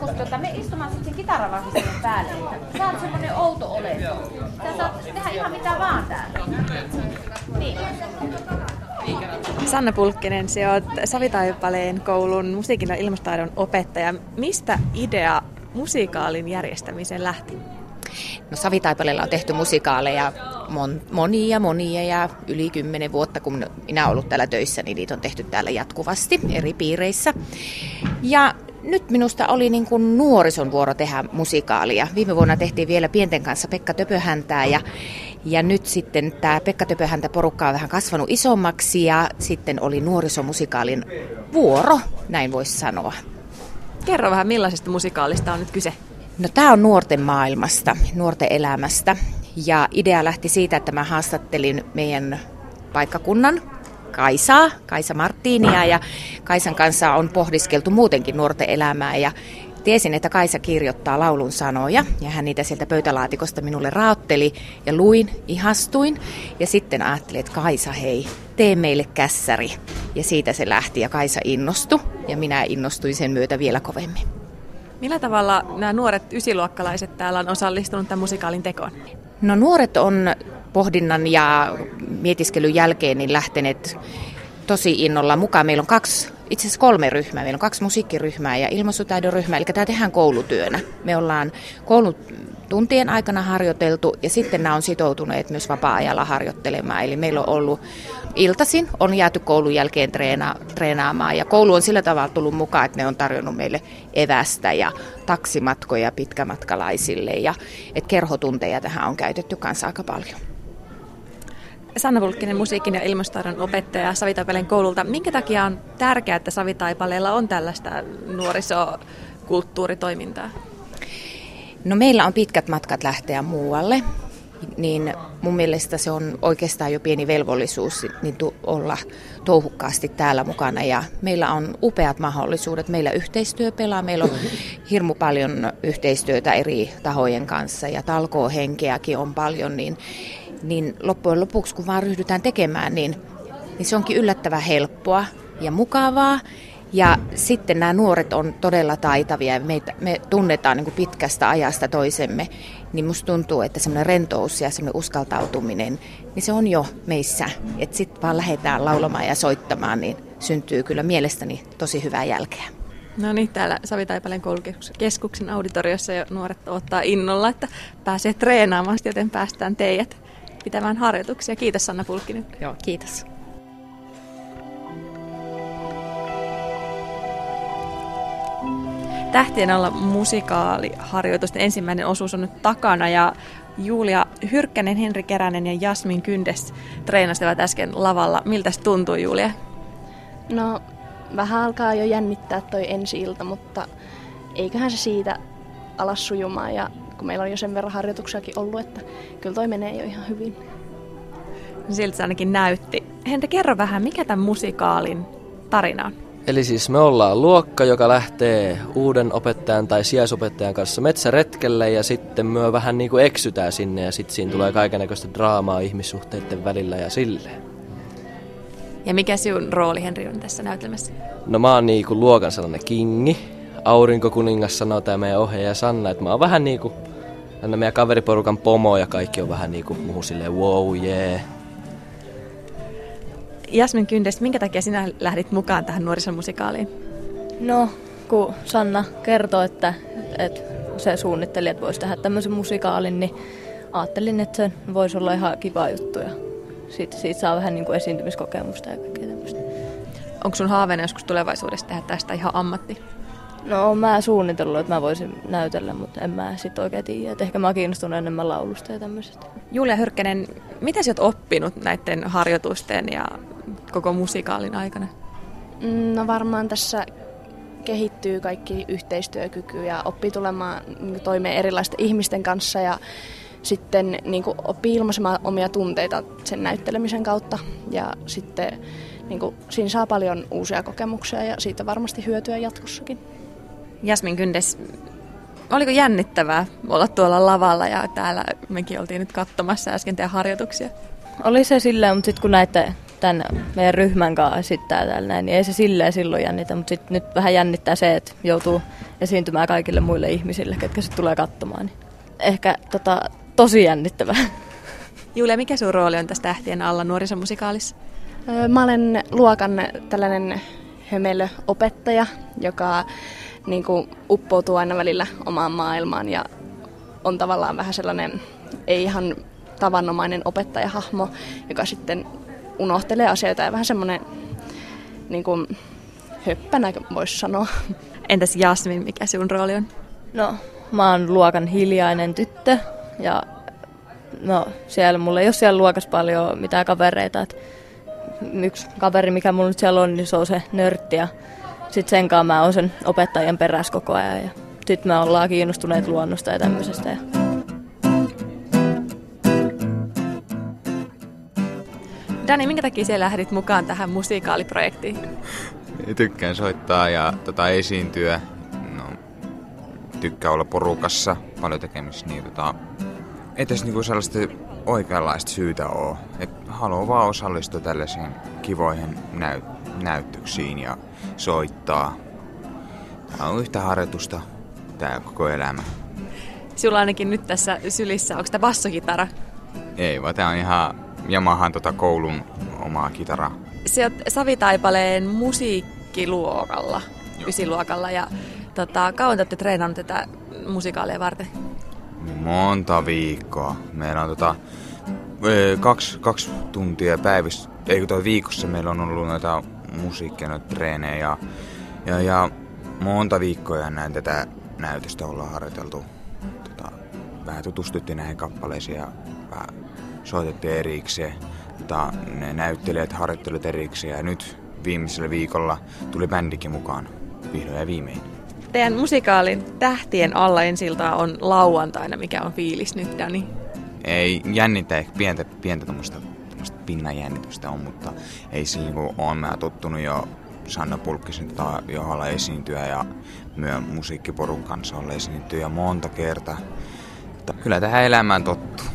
kun tuota, me istumaan sitten kitaravahviseen päälle. Sä oot semmonen outo olento. Sä saat tehdä ihan mitä vaan täällä. Niin. Sanna Pulkkinen, se on Savitaipaleen koulun musiikin ja ilmastaidon opettaja. Mistä idea musikaalin järjestämiseen lähti? No Savitaipaleella on tehty musikaaleja mon, monia monia ja yli kymmenen vuotta, kun minä olen ollut täällä töissä, niin niitä on tehty täällä jatkuvasti eri piireissä. Ja nyt minusta oli niin kuin nuorison vuoro tehdä musikaalia. Viime vuonna tehtiin vielä pienten kanssa Pekka Töpöhäntää ja, ja nyt sitten tämä Pekka Töpöhäntä porukka on vähän kasvanut isommaksi ja sitten oli nuorisomusikaalin vuoro, näin voisi sanoa. Kerro vähän, millaisesta musikaalista on nyt kyse? No tämä on nuorten maailmasta, nuorten elämästä. Ja idea lähti siitä, että mä haastattelin meidän paikkakunnan Kaisaa, Kaisa Marttiinia ja Kaisan kanssa on pohdiskeltu muutenkin nuorten elämää ja Tiesin, että Kaisa kirjoittaa laulun sanoja ja hän niitä sieltä pöytälaatikosta minulle raotteli ja luin, ihastuin ja sitten ajattelin, että Kaisa hei, tee meille kässäri. Ja siitä se lähti ja Kaisa innostui ja minä innostuin sen myötä vielä kovemmin. Millä tavalla nämä nuoret ysiluokkalaiset täällä on osallistunut tämän musikaalin tekoon? No nuoret on pohdinnan ja mietiskelyn jälkeen niin lähteneet tosi innolla mukaan. Meillä on kaksi, itse asiassa kolme ryhmää. Meillä on kaksi musiikkiryhmää ja ilmaisutaidon ryhmä, eli tämä tehdään koulutyönä. Me ollaan koulut tuntien aikana harjoiteltu ja sitten nämä on sitoutuneet myös vapaa-ajalla harjoittelemaan. Eli meillä on ollut iltasin, on jääty koulun jälkeen treena, treenaamaan ja koulu on sillä tavalla tullut mukaan, että ne on tarjonnut meille evästä ja taksimatkoja pitkämatkalaisille ja että kerhotunteja tähän on käytetty kanssa aika paljon. Sanna Vulkkinen, musiikin ja ilmastotaidon opettaja Savitaipalen koululta. Minkä takia on tärkeää, että Savitaipaleella on tällaista nuorisokulttuuritoimintaa? No meillä on pitkät matkat lähteä muualle, niin mun mielestä se on oikeastaan jo pieni velvollisuus niin tu- olla touhukkaasti täällä mukana. Ja meillä on upeat mahdollisuudet. Meillä yhteistyö pelaa, meillä on hirmu paljon yhteistyötä eri tahojen kanssa ja talkoohenkeäkin on paljon, niin, niin loppujen lopuksi kun vaan ryhdytään tekemään, niin, niin se onkin yllättävän helppoa ja mukavaa. Ja sitten nämä nuoret on todella taitavia ja meitä, me tunnetaan niin pitkästä ajasta toisemme, niin musta tuntuu, että semmoinen rentous ja semmoinen uskaltautuminen, niin se on jo meissä. Että sitten vaan lähdetään laulamaan ja soittamaan, niin syntyy kyllä mielestäni tosi hyvää jälkeä. No niin, täällä Savitaipaleen koulukeskuksen auditoriossa jo nuoret ottaa innolla, että pääsee treenaamaan, joten päästään teidät pitämään harjoituksia. Kiitos Sanna Pulkkinen. Joo, kiitos. Tähtien alla musikaaliharjoitusten ensimmäinen osuus on nyt takana ja Julia Hyrkkänen, Henri Keränen ja Jasmin Kyndes treenasivat äsken lavalla. Miltä se tuntuu Julia? No vähän alkaa jo jännittää toi ensi ilta, mutta eiköhän se siitä alas sujumaan ja kun meillä on jo sen verran harjoituksiakin ollut, että kyllä toi menee jo ihan hyvin. Siltä se ainakin näytti. Henri, kerro vähän, mikä tämän musikaalin tarina on? Eli siis me ollaan luokka, joka lähtee uuden opettajan tai sijaisopettajan kanssa metsäretkelle ja sitten me vähän niin kuin eksytään sinne ja sitten siinä tulee kaikenlaista draamaa ihmissuhteiden välillä ja silleen. Ja mikä sinun rooli, Henri, on tässä näytelmässä? No mä oon niin kuin luokan sellainen kingi. Aurinkokuningas sanoo tämä meidän ohjaaja Sanna, että mä oon vähän niin kuin meidän kaveriporukan pomo ja kaikki on vähän niin kuin muuhun silleen wow, yeah. Jasmin Kyndes, minkä takia sinä lähdit mukaan tähän nuorisomusikaaliin? No, kun Sanna kertoi, että, että se suunnitteli, että voisi tehdä tämmöisen musikaalin, niin ajattelin, että se voisi olla ihan kiva juttu ja siitä, siitä saa vähän niin kuin esiintymiskokemusta ja kaikkea tämmöistä. Onko sun haaveena joskus tulevaisuudessa tehdä tästä ihan ammatti? No mä suunnitellut, että mä voisin näytellä, mutta en mä sit oikein tiedä. Että ehkä mä kiinnostun enemmän laulusta ja tämmöisestä. Julia Hyrkkänen, mitä sä oot oppinut näiden harjoitusten ja koko musikaalin aikana? No varmaan tässä kehittyy kaikki yhteistyökyky ja oppii tulemaan niin toimeen erilaisten ihmisten kanssa ja sitten niin kuin oppii ilmaisemaan omia tunteita sen näyttelemisen kautta ja sitten niin kuin, siinä saa paljon uusia kokemuksia ja siitä varmasti hyötyä jatkossakin. Jasmin Kyndes, oliko jännittävää olla tuolla lavalla ja täällä mekin oltiin nyt katsomassa äsken teidän harjoituksia? Oli se silleen, mutta sitten kun näette tämän meidän ryhmän kanssa esittää täällä näin, niin ei se silleen silloin jännitä, mutta sit nyt vähän jännittää se, että joutuu esiintymään kaikille muille ihmisille, ketkä sitten tulee katsomaan. Niin ehkä tota, tosi jännittävää. Julia, mikä sun rooli on tässä Tähtien alla nuorisomusikaalissa? Mä olen luokan tällainen hömelöopettaja, joka niin kuin, uppoutuu aina välillä omaan maailmaan ja on tavallaan vähän sellainen ei ihan tavanomainen opettajahahmo, joka sitten unohtelee asioita ja vähän semmoinen niin kuin, höppänä, voisi sanoa. Entäs Jasmin, mikä sun rooli on? No, mä oon luokan hiljainen tyttö ja no, siellä mulla ei ole siellä luokassa paljon mitään kavereita. Et yksi kaveri, mikä mulla nyt siellä on, niin se on se nörtti ja sitten sen kanssa mä oon sen opettajan perässä koko ajan. Ja sitten me ollaan kiinnostuneet luonnosta ja tämmöisestä. Ja Dani, minkä takia siellä lähdit mukaan tähän musiikaaliprojektiin? Tykkään soittaa ja tota, esiintyä. No, tykkää olla porukassa, paljon tekemistä, niin tota, ei tässä niinku sellaista oikeanlaista syytä ole. Et haluan vaan osallistua tällaisiin kivoihin näy- näytöksiin ja soittaa. Tämä on yhtä harjoitusta tämä koko elämä. Sulla ainakin nyt tässä sylissä, onko tämä bassokitara? Ei, vaan tämä on ihan Yamahan tota koulun omaa kitaraa. Oot Savitaipaleen musiikkiluokalla, ysiluokalla ja tota, kauan te olette treenannut tätä musikaalia varten? Monta viikkoa. Meillä on tota, ö, kaksi, kaksi tuntia päivässä, eikö toi viikossa meillä on ollut noita musiikkia, noita treenejä ja, ja, ja monta viikkoa näin tätä näytöstä ollaan harjoiteltu. Tota, vähän tutustuttiin näihin kappaleisiin ja vähän soitettiin erikseen. Tota, ne näyttelijät harjoittelut erikseen ja nyt viimeisellä viikolla tuli bändikin mukaan vihdoin ja viimein. Teidän musikaalin Tähtien alla ensiltaa on lauantaina. Mikä on fiilis nyt, Dani? Ei jännitä, ehkä pientä, pientä tuommoista pinnan jännitystä on, mutta ei sillä niin on mä tottunut jo Sanna Pulkkisen tota, johalla esiintyä ja myö musiikkiporun kanssa olla esiintyä monta kertaa. Mutta kyllä tähän elämään tottuu.